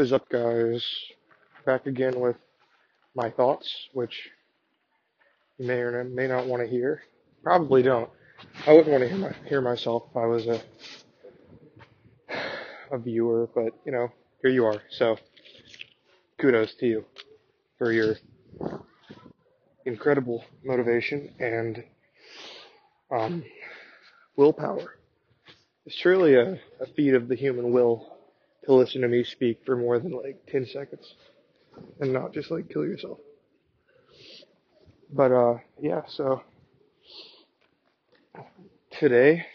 is up, guys? Back again with my thoughts, which you may or may not want to hear. Probably don't. I wouldn't want to hear, my, hear myself if I was a a viewer, but you know, here you are. So, kudos to you for your incredible motivation and um, willpower. It's truly a, a feat of the human will to listen to me speak for more than like 10 seconds and not just like kill yourself. But uh yeah, so today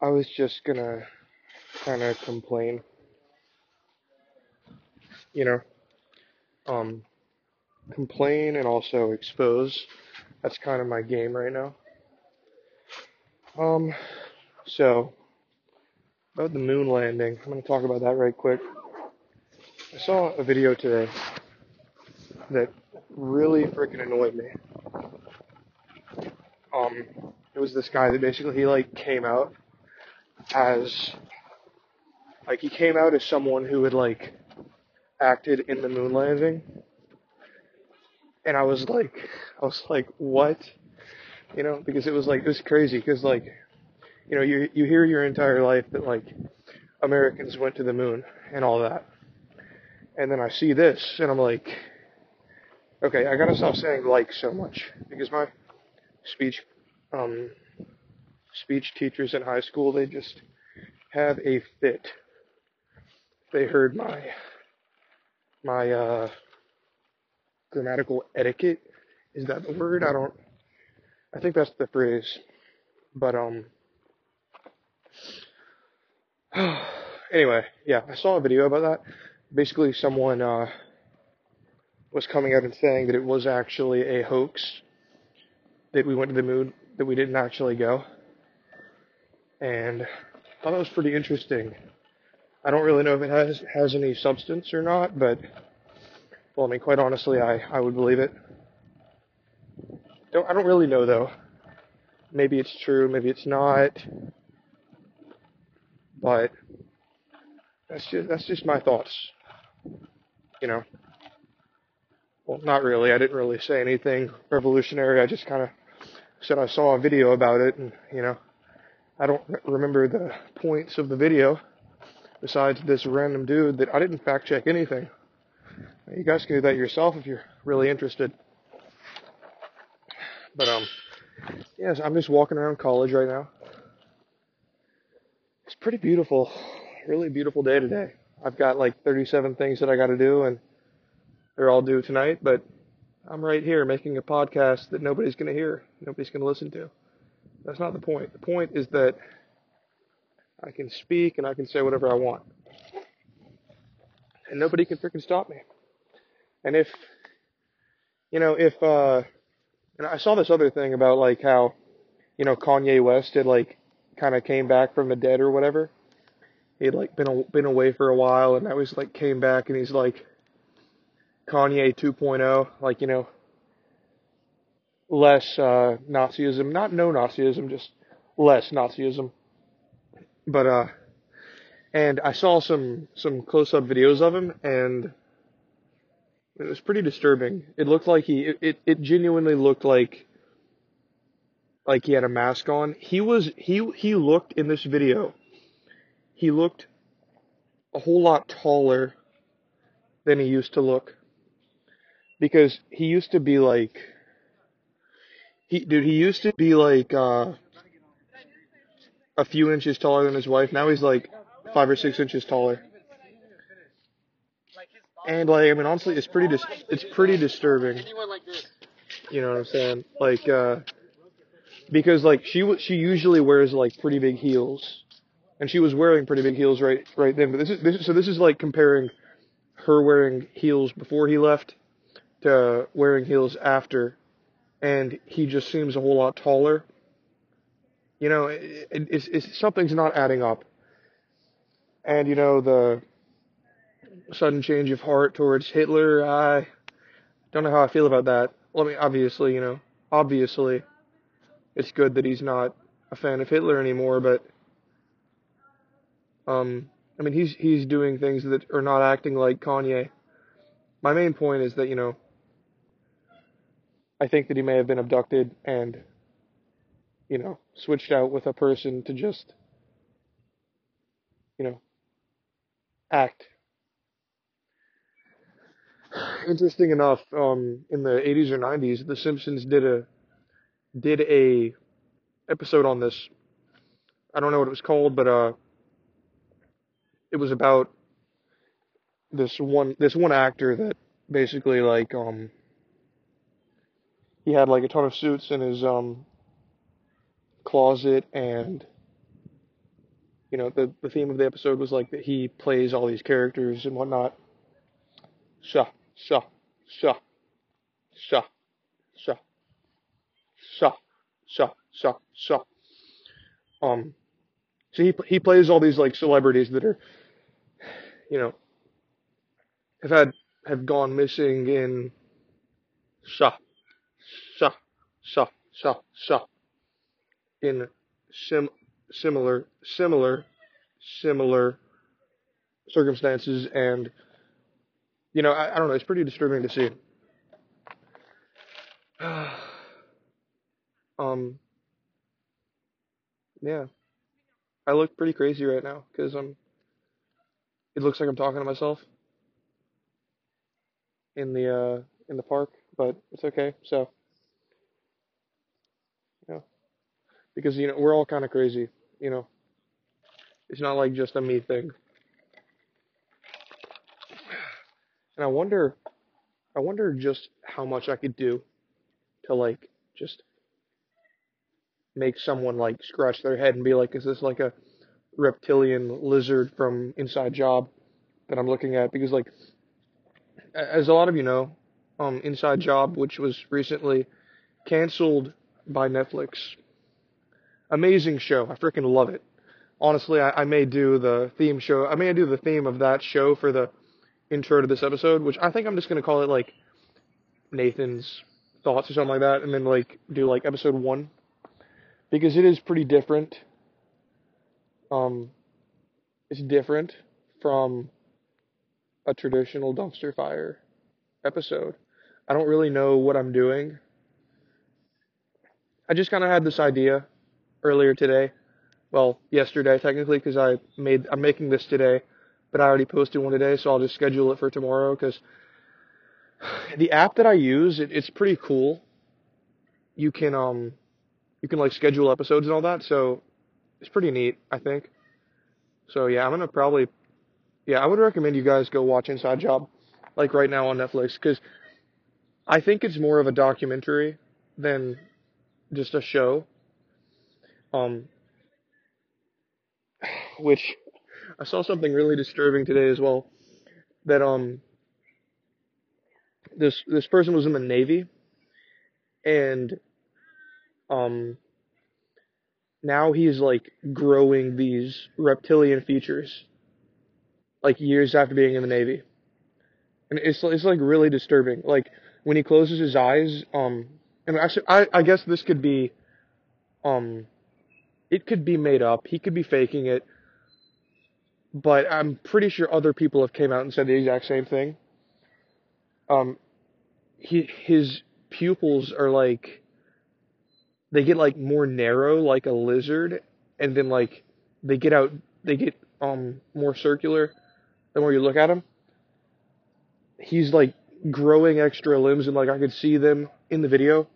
I was just gonna kind of complain. You know, um complain and also expose. That's kind of my game right now. Um so about the moon landing, I'm going to talk about that right quick. I saw a video today that really freaking annoyed me. Um, it was this guy that basically he like came out as like he came out as someone who had like acted in the moon landing, and I was like, I was like, what? You know, because it was like it was crazy because like you know, you you hear your entire life that like Americans went to the moon and all that. And then I see this and I'm like okay, I gotta stop saying like so much because my speech um speech teachers in high school they just have a fit. They heard my my uh grammatical etiquette. Is that the word? I don't I think that's the phrase. But um anyway, yeah, I saw a video about that. Basically, someone uh, was coming out and saying that it was actually a hoax, that we went to the moon, that we didn't actually go. And I thought that was pretty interesting. I don't really know if it has has any substance or not, but well, I mean, quite honestly, I I would believe it. Don't I don't really know though. Maybe it's true, maybe it's not. But that's just that's just my thoughts. You know. Well, not really. I didn't really say anything revolutionary. I just kind of said I saw a video about it, and you know, I don't remember the points of the video. Besides this random dude that I didn't fact check anything. You guys can do that yourself if you're really interested. But um, yes, I'm just walking around college right now pretty beautiful. Really beautiful day today. I've got like 37 things that I got to do, and they're all due tonight, but I'm right here making a podcast that nobody's going to hear, nobody's going to listen to. That's not the point. The point is that I can speak and I can say whatever I want. And nobody can freaking stop me. And if, you know, if, uh, and I saw this other thing about like how, you know, Kanye West did like kind of came back from the dead or whatever. He'd like been been away for a while, and now he's like came back, and he's like Kanye 2.0, like you know, less uh, Nazism, not no Nazism, just less Nazism. But uh, and I saw some some close up videos of him, and it was pretty disturbing. It looked like he, it, it genuinely looked like like he had a mask on. He was he he looked in this video. He looked a whole lot taller than he used to look. Because he used to be like he dude, he used to be like uh a few inches taller than his wife. Now he's like five or six inches taller. And like I mean honestly it's pretty dis- it's pretty disturbing. You know what I'm saying? Like uh because like she she usually wears like pretty big heels, and she was wearing pretty big heels right right then. But this is, this is so this is like comparing her wearing heels before he left to wearing heels after, and he just seems a whole lot taller. You know, it, it, it's, it's something's not adding up. And you know the sudden change of heart towards Hitler. I don't know how I feel about that. I mean, obviously, you know, obviously it's good that he's not a fan of Hitler anymore, but um, I mean, he's he's doing things that are not acting like Kanye. My main point is that you know, I think that he may have been abducted and, you know, switched out with a person to just, you know, act. Interesting enough, um, in the 80s or 90s, The Simpsons did a did a episode on this. I don't know what it was called, but uh, it was about this one this one actor that basically like um he had like a ton of suits in his um closet and you know the the theme of the episode was like that he plays all these characters and whatnot. Sha sha sha sha sha sha sha sha sha. Um, so he he plays all these like celebrities that are, you know, have had have gone missing in sha sha sha sha sha in sim similar similar similar circumstances and you know I, I don't know it's pretty disturbing to see um yeah. I look pretty crazy right now because I'm it looks like I'm talking to myself in the uh in the park but it's okay so yeah. Because you know we're all kind of crazy you know. It's not like just a me thing. And I wonder I wonder just how much I could do to like just make someone like scratch their head and be like, is this like a reptilian lizard from Inside Job that I'm looking at? Because like, as a lot of you know, um, Inside Job, which was recently canceled by Netflix, amazing show. I freaking love it. Honestly, I, I may do the theme show. I may do the theme of that show for the intro to this episode, which I think I'm just gonna call it like Nathan's thoughts or something like that, and then like do like episode one because it is pretty different. Um, it's different from a traditional dumpster fire episode. I don't really know what I'm doing. I just kind of had this idea earlier today. Well, yesterday technically because I made I'm making this today, but I already posted one today, so I'll just schedule it for tomorrow because the app that I use it, it's pretty cool. You can um you can like schedule episodes and all that, so it's pretty neat, I think. So yeah, I'm gonna probably, yeah, I would recommend you guys go watch Inside Job, like right now on Netflix, because I think it's more of a documentary than just a show. Um, which I saw something really disturbing today as well. That um, this this person was in the Navy, and um, now he's like growing these reptilian features, like years after being in the Navy, and it's it's like really disturbing. Like when he closes his eyes, um, and actually, I I guess this could be, um, it could be made up. He could be faking it, but I'm pretty sure other people have came out and said the exact same thing. Um, he his pupils are like they get like more narrow like a lizard and then like they get out they get um more circular the more you look at him he's like growing extra limbs and like I could see them in the video.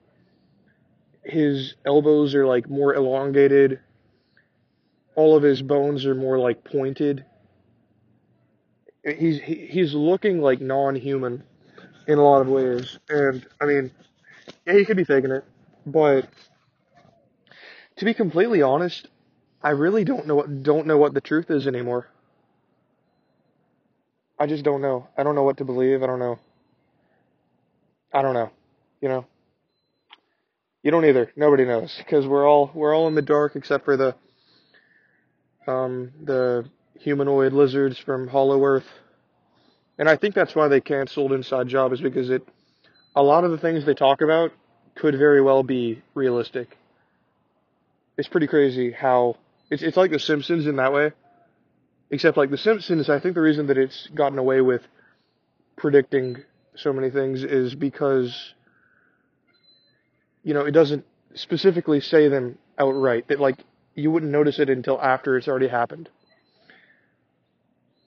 His elbows are like more elongated. All of his bones are more like pointed. He's he, he's looking like non-human in a lot of ways and I mean yeah he could be faking it but to be completely honest, I really don't know what don't know what the truth is anymore. I just don't know. I don't know what to believe. I don't know. I don't know. You know. You don't either. Nobody knows because we're all we're all in the dark except for the um the humanoid lizards from Hollow Earth. And I think that's why they canceled Inside Job is because it a lot of the things they talk about could very well be realistic it's pretty crazy how it's it's like The Simpsons in that way. Except like The Simpsons, I think the reason that it's gotten away with predicting so many things is because you know it doesn't specifically say them outright. That like you wouldn't notice it until after it's already happened.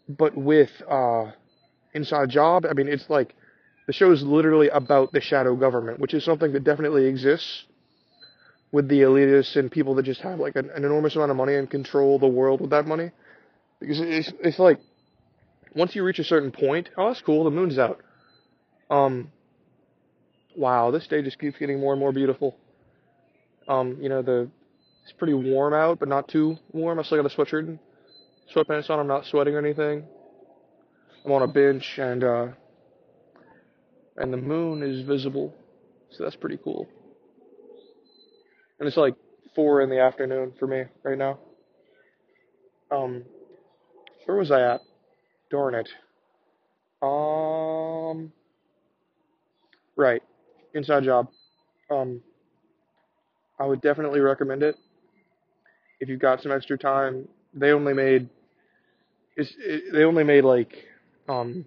But with uh, Inside Job, I mean, it's like the show is literally about the shadow government, which is something that definitely exists with the elitists and people that just have like an, an enormous amount of money and control the world with that money. Because it's it's like once you reach a certain point, oh that's cool, the moon's out. Um, wow, this day just keeps getting more and more beautiful. Um, you know the it's pretty warm out, but not too warm. I still got a sweatshirt and sweatpants on. I'm not sweating or anything. I'm on a bench and uh, and the moon is visible, so that's pretty cool. And it's like four in the afternoon for me right now. Um, where was I at? Darn it. Um, right, Inside Job. Um, I would definitely recommend it if you've got some extra time. They only made, it's, it, they only made like, um,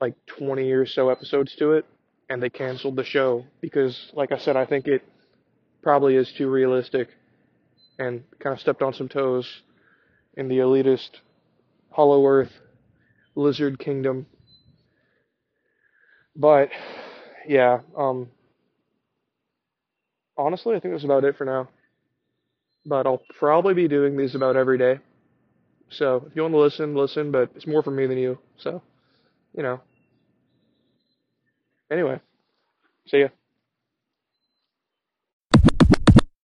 like 20 or so episodes to it, and they canceled the show because, like I said, I think it probably is too realistic and kind of stepped on some toes in the elitist Hollow Earth Lizard Kingdom. But yeah, um honestly, I think that's about it for now. But I'll probably be doing these about every day. So if you want to listen, listen, but it's more for me than you. So, you know. Anyway, see ya.